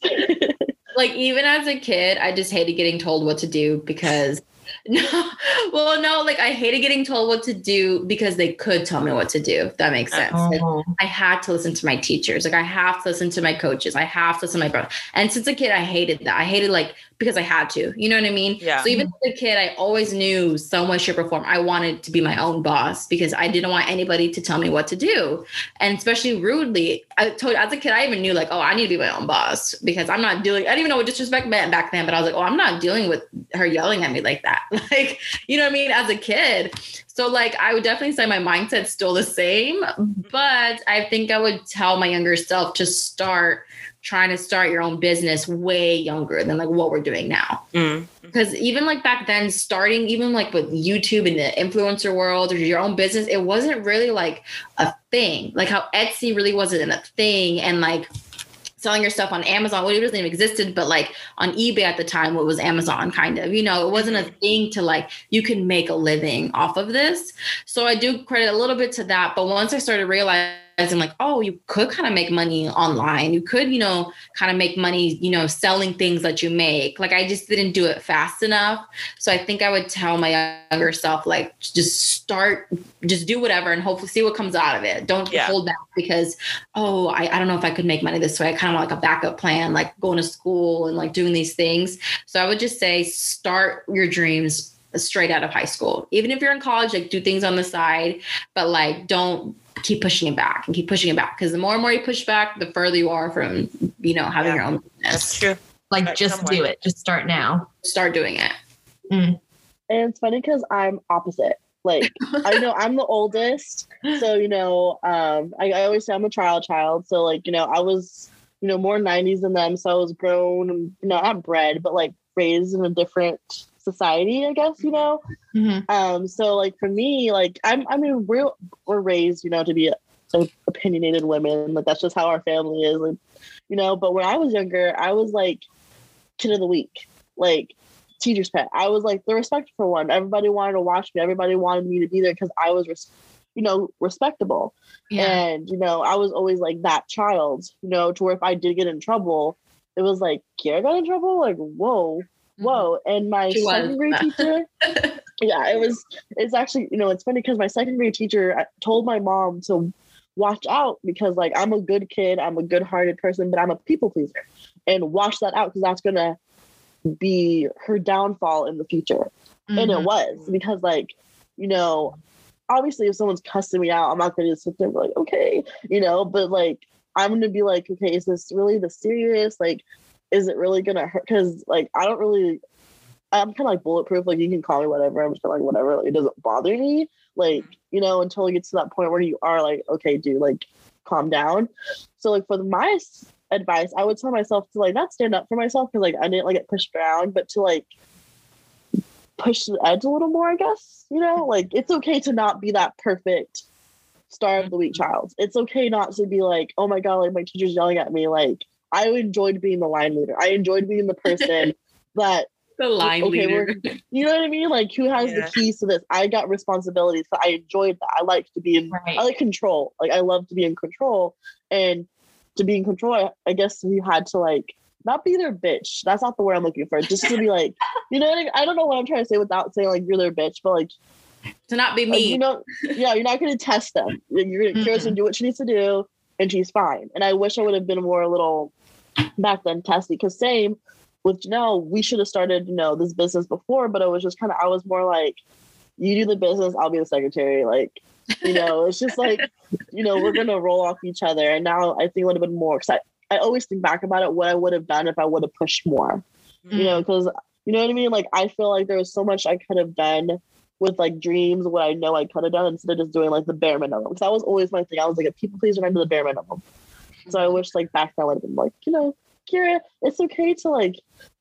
like even as a kid, I just hated getting told what to do because [laughs] no, well, no, like I hated getting told what to do because they could tell me what to do. If that makes sense. Oh. I had to listen to my teachers. Like I have to listen to my coaches. I have to listen to my brother. And since a kid, I hated that. I hated like because I had to. You know what I mean? Yeah. So even as a kid, I always knew some way, shape, or form. I wanted to be my own boss because I didn't want anybody to tell me what to do. And especially rudely, I told as a kid, I even knew like, oh, I need to be my own boss because I'm not dealing. I didn't even know what disrespect meant back then, but I was like, oh, I'm not dealing with her yelling at me like that. [laughs] Like, you know what I mean? As a kid. So like I would definitely say my mindset's still the same, mm-hmm. but I think I would tell my younger self to start trying to start your own business way younger than like what we're doing now. Mm. Because even like back then, starting even like with YouTube and the influencer world or your own business, it wasn't really like a thing. Like how Etsy really wasn't a thing, and like selling your stuff on Amazon, well, it wasn't even existed, but like on eBay at the time, what was Amazon kind of, you know, it wasn't a thing to like you can make a living off of this. So I do credit a little bit to that. But once I started realizing like, oh, you could kind of make money online. You could, you know, kind of make money, you know, selling things that you make. Like I just didn't do it fast enough. So I think I would tell my younger self, like, just start, just do whatever and hopefully see what comes out of it. Don't Yeah. hold back because, oh, I, I don't know if I could make money this way. I kind of want like a backup plan, like going to school and like doing these things. So I would just say start your dreams straight out of high school. Even if you're in college, like do things on the side, but like don't keep pushing it back and keep pushing it back because the more and more you push back, the further you are from, you know, having Yeah. your own That's business. true. Like Start just somewhere. do it. Just start now. Start doing it. And it's funny because I'm opposite. Like I know I'm the oldest, so you know, um, I, I always say I'm a trial child. So like you know, I was you know more '90s than them, so I was grown, and you know, not bred, but like raised in a different society, I guess you know. Mhm. Um, so like for me, like I'm, I mean, we're we're raised, you know, to be so opinionated women. Like that's just how our family is, like you know. But when I was younger, I was like kid of the week, like teacher's pet. I was like the respectful one. Everybody wanted to watch me. Everybody wanted me to be there because I was, res- you know, respectable. Yeah. And you know, I was always like that child, you know, to where if I did get in trouble, it was like, Kiara got in trouble, like whoa, whoa. And my She second grade teacher, [laughs] yeah, it was. It's actually, you know, it's funny because my second grade teacher uh, told my mom to watch out because like I'm a good kid, I'm a good-hearted person, but I'm a people pleaser, and watch that out because that's gonna be her downfall in the future and it Mhm. was because like you know obviously if someone's cussing me out i'm not going to just sit there and be like okay you know but like i'm going to be like okay is this really the serious like is it really to hurt because like i don't really i'm kind of like bulletproof like you can call me whatever i'm just like whatever like, it doesn't bother me like you know until you get to that point where you are like okay dude like calm down so like for my advice i would tell myself to like not stand up for myself because like i didn't like get pushed around but to like push the edge a little more, I guess. You know, like it's okay to not be that perfect star of the week child. It's okay not to be like, oh my god, like my teacher's yelling at me. Like I enjoyed being the line leader. I enjoyed being the person [laughs] that The line okay, leader. we're [laughs] you know what I mean? Like who has Yeah. the keys to this? I got responsibilities. So I enjoyed that. I like to be in Right. I like control. Like I love to be in control. And to be in control, I, I guess we had to like not be their bitch. That's not the word I'm looking for. Just to be like, you know what I mean? I don't know what I'm trying to say without saying like you're their bitch, but like, to not be like me. you know, yeah, you're not gonna test them. You're gonna Kira's gonna do what she needs to do and she's fine. And I wish I would have been more a little back then testy. Cause same with Janelle, we should have started, you know, this business before, but it was just kind of I was more like, you do the business, I'll be the secretary. Like, you know, it's just like, you know, we're gonna roll off each other. And now I think it would have been more excited. I always think back about it, what I would have done if I would have pushed more. Mm. You know, because you know what I mean? Like I feel like there was so much I could have done with like dreams, what I know I could have done instead of just doing like the bare minimum. Because that was always my thing. I was like a people pleaser and I did the bare minimum. So I wish like back then I would have been like, you know, Kira, it's okay to like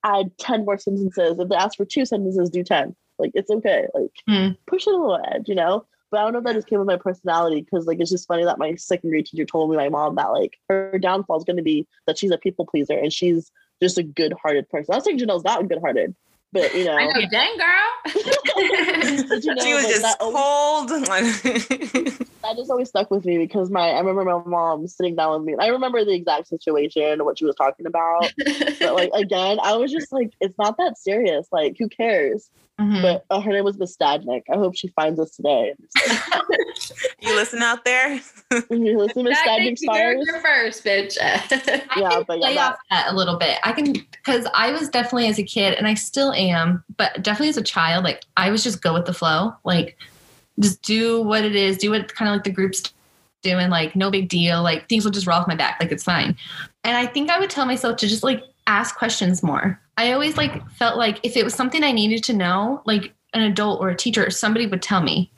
add 10 more sentences. If they ask for two sentences, do 10. Like it's okay. Like Hmm. push it a little edge, you know? But I don't know if that just came with my personality because like it's just funny that my second grade teacher told me my mom that like her downfall is gonna be that she's a people pleaser and she's just a good hearted person. I was saying Janelle's not good hearted. But you know, I know, dang girl. [laughs] but, you [laughs] know, she was just that always- cold. [laughs] that just always stuck with me because my I remember my mom sitting down with me. And I remember the exact situation and what she was talking about. But like again, I was just like, it's not that serious. Like, who cares? Mhm. But uh, her name was Miss Stadnick. I hope she finds us today. [laughs] you listen out there. [laughs] you listen, Miss That Stadnick you heard Spires. here first, bitch. [laughs] I Yeah, can but yeah, play that- off that a little bit. I can because I was definitely as a kid, and I still am, but definitely as a child, like I was just go with the flow, like just do what it is, do what kind of like the group's doing, like no big deal, like things will just roll off my back, like it's fine. And I think I would tell myself to just like ask questions more. I always like felt like if it was something I needed to know, like an adult or a teacher or somebody would tell me.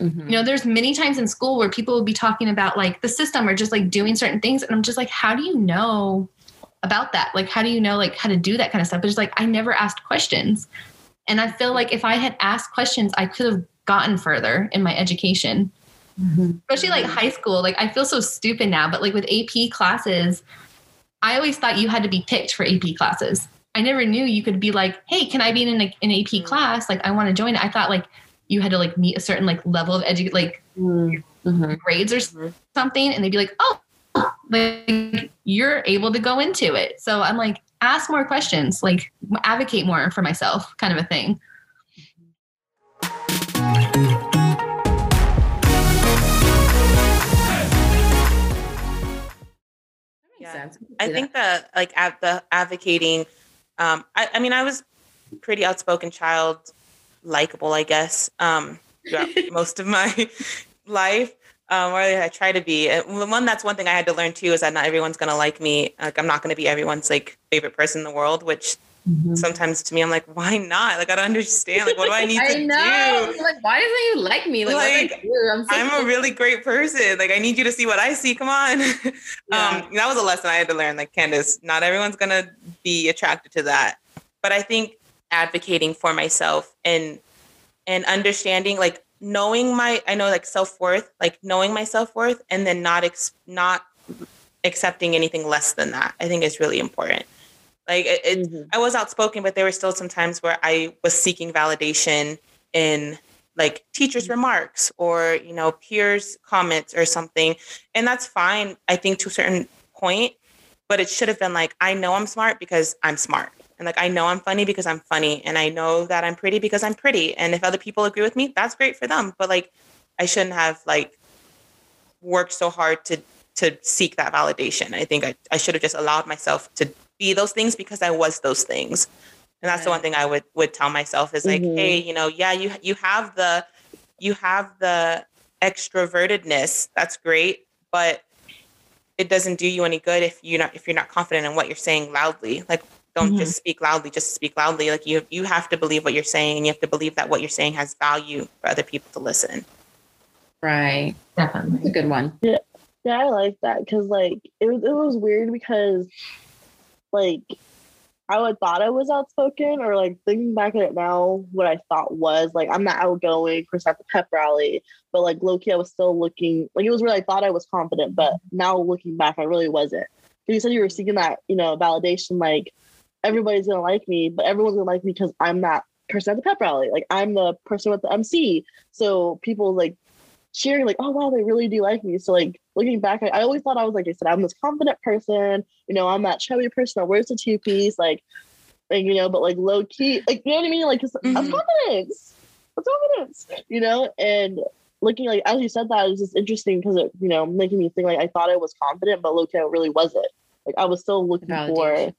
Mhm. You know, there's many times in school where people would be talking about like the system or just like doing certain things. And I'm just like, how do you know about that? Like, how do you know like how to do that kind of stuff? But it's like, I never asked questions. And I feel like if I had asked questions, I could have gotten further in my education, especially like high school. Like, I feel so stupid now, but like with AP classes, I always thought you had to be picked for AP classes. I never knew you could be like, hey, can I be in an, an AP class? Like, I want to join. I thought like you had to like meet a certain like level of edu like Mhm. grades or s- something, and they'd be like, oh, like you're able to go into it. So I'm like, ask more questions, like advocate more for myself, kind of a thing. Sense. I think that like at the advocating, um, I, I mean, I was pretty outspoken child, likable, I guess, um, throughout [laughs] most of my [laughs] life. Um, or I try to be. And the one that's one thing I had to learn too is that not everyone's gonna like me. Like I'm not gonna be everyone's like favorite person in the world. Which Mhm. sometimes to me, I'm like, why not? Like I don't understand. Like what do I need [laughs] to know. do? Like, why doesn't you like me? Like, I Like? I'm, so I'm a really great person. Like I need you to see what I see. Come on. [laughs] um, that was a lesson I had to learn. Like Candice, not everyone's gonna be attracted to that. But I think advocating for myself and and understanding, like knowing my, I know like self worth, like knowing my self worth, and then not ex- not accepting anything less than that. I think is really important. Like it, it Mhm. I was outspoken, but there were still some times where I was seeking validation in like teachers' remarks or you know peers' comments or something, and that's fine. I think to a certain point, but it should have been like I know I'm smart because I'm smart, and like I know I'm funny because I'm funny, and I know that I'm pretty because I'm pretty, and if other people agree with me, that's great for them. But like I shouldn't have like worked so hard to to seek that validation. I think I, I should have just allowed myself to be those things because I was those things. And that's the one thing I would would tell myself is like, Mhm. hey, you know, yeah, you you have the you have the extrovertedness. That's great, but it doesn't do you any good if you're not if you're not confident in what you're saying loudly. Like don't Mhm. just speak loudly, just speak loudly. Like you you have to believe what you're saying and you have to believe that what you're saying has value for other people to listen. right. That's a good one. Yeah, I like that because like it was it was weird because like I would thought I was outspoken or like thinking back at it now, what I thought was like I'm not outgoing for example pep rally, but like low key I was still looking like it was where I thought I was confident, but now looking back I really wasn't. You said you were seeking that you know validation like everybody's gonna like me, but everyone's gonna like me because I'm that person at the pep rally. Like I'm the person with the MC, so people like cheering like, oh wow, they really do like me. So like looking back, I, I always thought I was like I said, I'm this confident person. You know, I'm that chubby person that wears the two piece, like, and you know, but like low key, like you know what I mean? Like that's Mhm. confidence. That's confidence. You know, and looking like as you said that, it was just interesting because it, you know, making me think like I thought I was confident, but low key I really wasn't. Like I was still looking for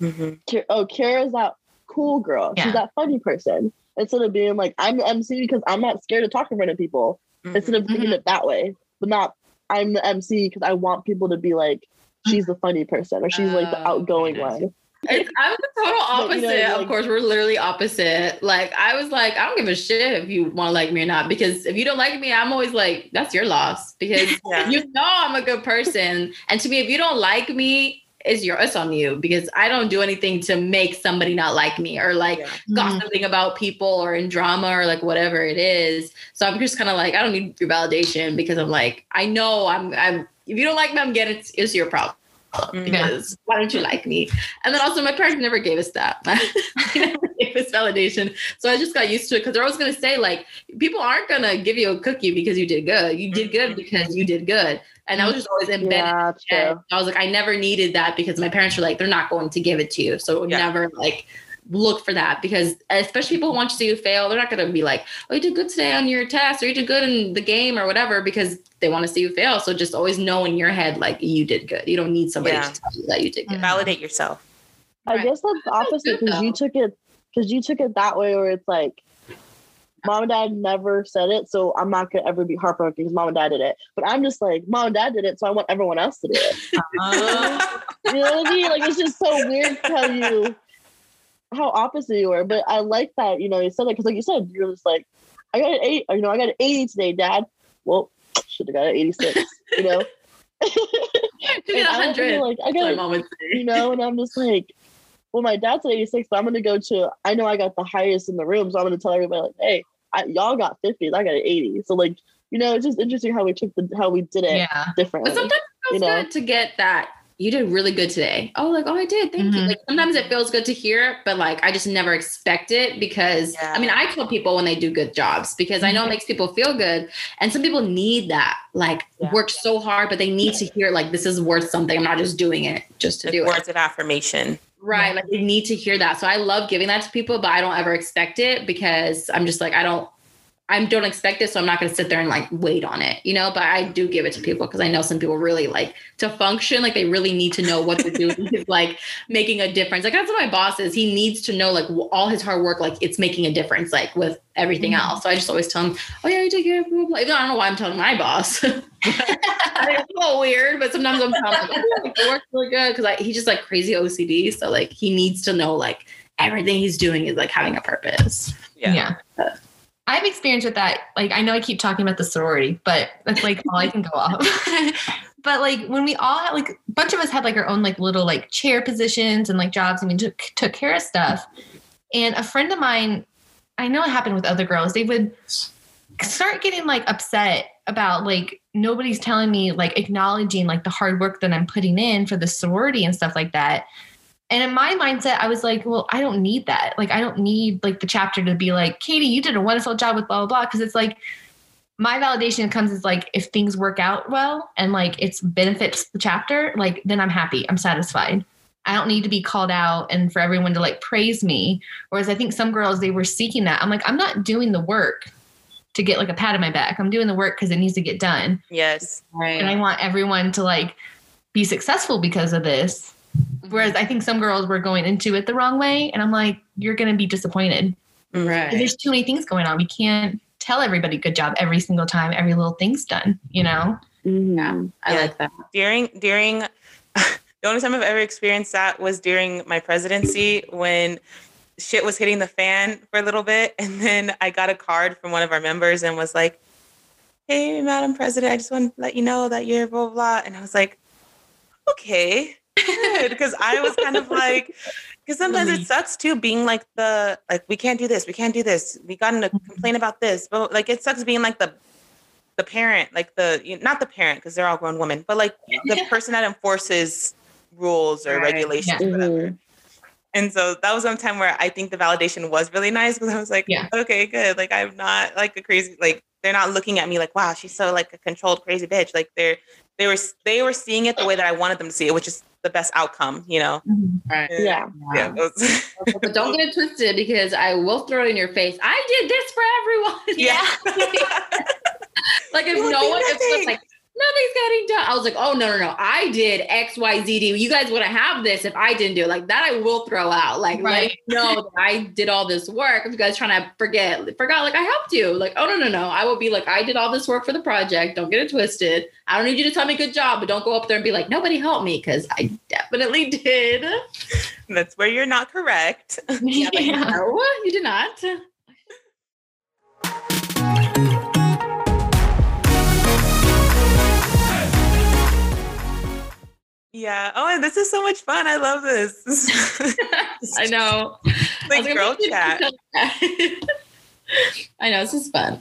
Mm-hmm. Oh, Kara's that cool girl. Yeah. She's that funny person. Instead of being like, I'm the MC because I'm not scared to talk in front of people. Instead of thinking it that way, but not I'm the MC because I want people to be like, she's the funny person or she's like the Oh, outgoing okay. one. It's, I'm the total But, you know, opposite. like- of course, we're literally opposite. Like I was like, I don't give a shit if you want to like me or not, because if you don't like me, I'm always like, that's your loss. Because [laughs] Yeah. you know I'm a good person. And to me, if you don't like me, it's your it's on you because I don't do anything to make somebody not like me or like Yeah. gossiping mm-hmm. about people or in drama or like whatever it is. So I'm just kind of like, I don't need your validation because I'm like, I know I'm I'm if you don't like me, I'm getting it's, it's your problem. Mm-hmm. because why don't you like me? And then also my parents never gave us that. [laughs] they never gave us validation. So I just got used to it because they're always gonna say like people aren't gonna give you a cookie because you did good. You did good because you did good. And I was just always embedded. Yeah, And. I was like, I never needed that because my parents were like, they're not going to give it to you. So Yeah. never like look for that because especially people who want to see you fail, they're not going to be like, oh, you did good today on your test or you did good in the game or whatever because they want to see you fail. So just always know in your head, like you did good. You don't need somebody Yeah. to tell you that you did good. Validate yourself. I Right. guess that's the opposite because you took it because you took it that way where it's like mom and dad never said it, so I'm not gonna ever be heartbroken because mom and dad did it. But I'm just like mom and dad did it, so I want everyone else to do it. [laughs] Uh-huh. You know what I mean? Like it's just so weird to tell you how opposite you were. But I like that, you know, you said that because like you said, you're just like, I got an eight, or, you know, I got an 80 today, dad. Well, should have got an 86, you know. [laughs] You And get I don't feel 100. like I That's what got mom would say. you know, and I'm just like, well, my dad's at 86, but I'm gonna go to. I know I got the highest in the room, so I'm gonna tell everybody like, hey, I, y'all got 50s, I got an 80. So like, you know, it's just interesting how we took the how we did it Yeah. differently. But sometimes it feels You know? good to get that you did really good today. Oh, like, oh, I did. Thank you. Mhm. Like sometimes it feels good to hear but like I just never expect it because Yeah. I mean, I tell people when they do good jobs because I know it makes people feel good. And some people need that, like Yeah. work so hard, but they need to hear like this is worth something. I'm not just doing it just to Like do it. words of affirmation. Right. Like they need to hear that. So I love giving that to people, but I don't ever expect it because I'm just like, I don't I don't expect it, so I'm not gonna sit there and like wait on it, you know. But I do give it to people because I know some people really like to function, like they really need to know what to do, is like making a difference. Like that's what my boss is. He needs to know like all his hard work, like it's making a difference, like with everything mm-hmm. else. So I just always tell him, Oh yeah, you did good, blah, blah, blah. Even I don't know why I'm telling my boss. [laughs] it's a little weird, but sometimes I'm telling him, oh, like, it works really good because he's just like crazy OCD. So like he needs to know like everything he's doing is like having a purpose. Yeah. Yeah. I've experienced with that. Like, I know I keep talking about the sorority, but that's like all I can go off. [laughs] but like when we all had like a bunch of us had like our own like little like chair positions and like jobs and we took took care of stuff. And a friend of mine, I know it happened with other girls, they would start getting like upset about like nobody's telling me like acknowledging like the hard work that I'm putting in for the sorority and stuff like that. And in my mindset, I was like, well, I don't need that. Like, I don't need like the chapter to be like, Katie, you did a wonderful job with blah, blah, blah. Cause it's like my validation comes as like, if things work out well and like it's benefits the chapter, like then I'm happy. I'm satisfied. I don't need to be called out and for everyone to like praise me. Whereas I think some girls, they were seeking that. I'm like, I'm not doing the work to get like a pat on my back. I'm doing the work because it needs to get done. Yes. Right. And I want everyone to like be successful because of this. Whereas I think some girls were going into it the wrong way. And I'm like, you're going to be disappointed. Right. There's too many things going on. We can't tell everybody good job every single time, every little thing's done, you know? Mm-hmm. Yeah. I Yeah. like that. during during [laughs] the only time I've ever experienced that was during my presidency when shit was hitting the fan for a little bit and then I got a card from one of our members and was like, Hey Madam President, I just want to let you know that you're blah blah, blah. and I was like, Okay, good. Because I was kind of like because [laughs] sometimes it sucks too being like the like we can't do this, we can't do this, we got to mm-hmm. complain about this. But like it sucks being like the the parent, like the you- not the parent because they're all grown women, but like the [laughs] person that enforces rules or Right. regulations, Yeah. or whatever. Mm-hmm. And so that was one time where I think the validation was really nice because I was like, Yeah. okay, good. Like I'm not like a crazy like they're not looking at me like, wow, she's so like a controlled crazy bitch. Like they're they were they were seeing it the way that I wanted them to see it, which is the best outcome, you know. Mm-hmm. Right. Yeah. Yeah. it [laughs] was- but don't get it twisted because I will throw it in your face. I did this for everyone. [laughs] yeah. [laughs] like if no one, if it's like nothing's getting done. I was like, oh no, no, no. I did X, Y, Z, D. You guys wouldn't have this if I didn't do it. Like that I will throw out. Like, Right. like that I did all this work. If you guys trying to forget, forgot, like I helped you. Like, oh no, no, no. I will be like, I did all this work for the project. Don't get it twisted. I don't need you to tell me good job, but don't go up there and be like, nobody helped me, because I definitely did. That's where you're not correct. [laughs] Yeah, Yeah. no, you did not. Yeah. Oh, and this is so much fun. I love this. [laughs] I know. [laughs] like I girl chat. [laughs] I know this is fun.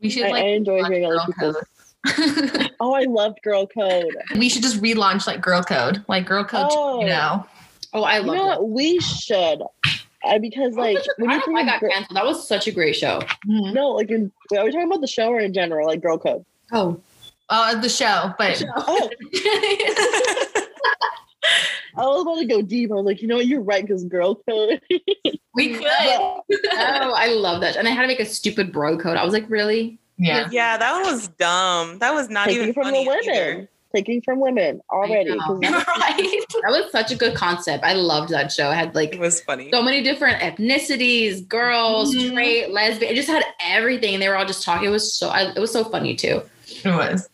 We should I, like I enjoy launch hearing other girl people's. code. Oh, I loved Girl Code. we should just relaunch like Girl Code, like Girl Code. Oh. You know, Oh, I You love know that. what? We should. I, because like when I you don't know think I got gir- canceled. That was such a great show. no, like in, are we talking about the show or in general, like Girl Code? Oh, uh, the show, but Oh, [laughs] I was about to go deep. I was like, you know what? You're right because Girl Code. we could. [laughs] oh, I love that. And I had to make a stupid bro code. I was like, really? Yeah. Yeah, that one was dumb. That was not taking even from funny the women. either. Taking from women already. [laughs] right. That was such a good concept. I loved that show. It had like It like was funny. so many different ethnicities, girls, Mhm. straight, lesbian. It just had everything. They were all just talking. It was so. I, it was so funny too. It was.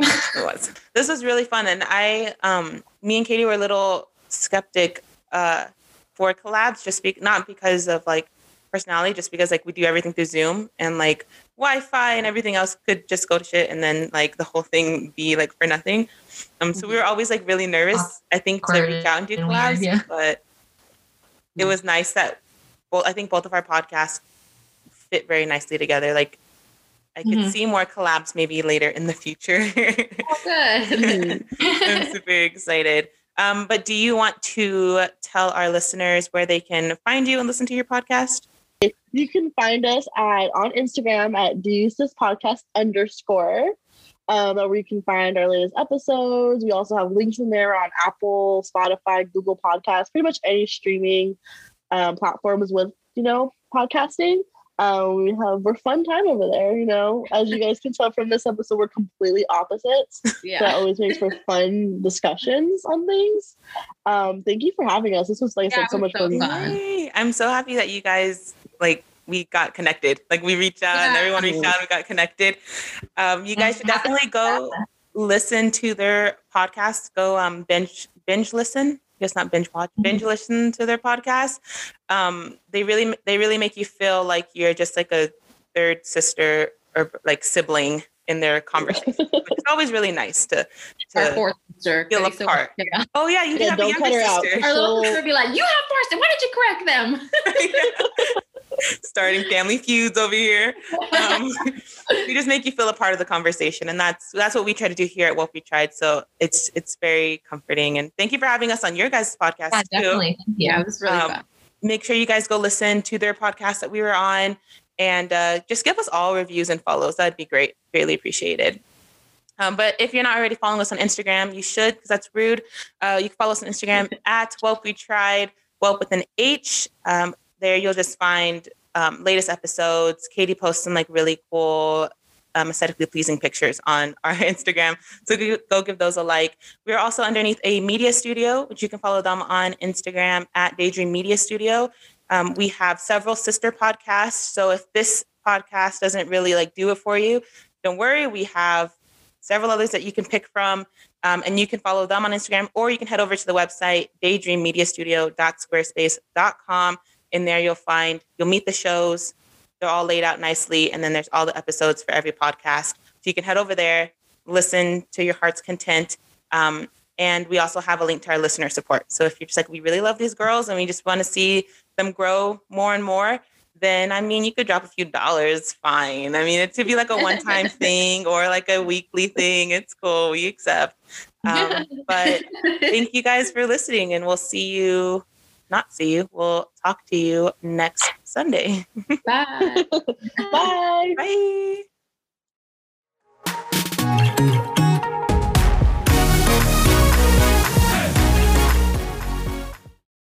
It was. This was really fun, and I, um, me and Katie were a little skeptic uh, for collabs, just be- not because of like personality, just because like we do everything through Zoom and like Wi-Fi and everything else could just go to shit, and then like the whole thing be like for nothing. Um, so we were always like really nervous. I think to reach out and do collabs, yeah. but it was nice that both. I think both of our podcasts fit very nicely together. Like. I could Mhm. see more collabs maybe later in the future. Oh, [laughs] good. [laughs] I'm super excited. Um, but do you want to tell our listeners where they can find you and listen to your podcast? You can find us at on Instagram at DoYouSis Podcast underscore. Um, where you can find our latest episodes. We also have links in there on Apple, Spotify, Google Podcasts, pretty much any streaming um, platforms with you know podcasting. Um, we have we're fun time over there. You know, as you guys can tell from this episode, we're completely opposites. So that always makes for [laughs] fun discussions on things. Um, thank you for having us. This was like I Yeah, said, so much so fun. fun. I'm so happy that you guys like we got connected. Like we reached out and everyone reached out and we got connected. Um, you guys should definitely go listen to their podcast. Go um binge binge listen. Just not binge watch. Binge listen to their podcast. Um, they really they really make you feel like you're just like a third sister or like sibling in their conversation. [laughs] it's always really nice to Our to fourth sister. feel so apart. much. Yeah. Oh yeah, you can Yeah, have a younger cut her out. sister. Our little sister would be like, "You have four sisters. Why did you correct them?" [laughs] [laughs] [laughs] Starting family feuds over here. Um, we just make you feel a part of the conversation, and that's that's what we try to do here at Whelp We Tried. So it's it's very comforting, and thank you for having us on your guys' podcast Yeah, too. definitely. Thank you. Yeah, it was really Um, fun. Make sure you guys go listen to their podcast that we were on, and uh, just give us all reviews and follows. That'd be great. Greatly appreciated. Um, but if you're not already following us on Instagram, you should because that's rude. Uh, you can follow us on Instagram [laughs] at Welp We Tried, Welp with an H. Um, there you'll just find um, latest episodes. Katie posts some like really cool, um, aesthetically pleasing pictures on [laughs] our Instagram. So go, give those a like. We're also underneath a media studio, which you can follow them on Instagram at Daydream Media Studio. Um, we have several sister podcasts. So if this podcast doesn't really like do it for you, don't worry. We have several others that you can pick from. Um, and you can follow them on Instagram, or you can head over to the website daydreammediastudio.squarespace.com. In there, you'll find you'll meet the shows. They're all laid out nicely, and then there's all the episodes for every podcast. So you can head over there, listen to your heart's content. Um, and we also have a link to our listener support. So if you're just like, we really love these girls and we just want to see them grow more and more, then I mean, you could drop a few dollars, fine. I mean, it could be like a one time [laughs] thing or like a weekly thing. It's cool. We accept. Um, [laughs] but thank you guys for listening, and we'll see you, not see you, we'll talk to you next Sunday. [laughs] [laughs] Bye. Bye. Bye.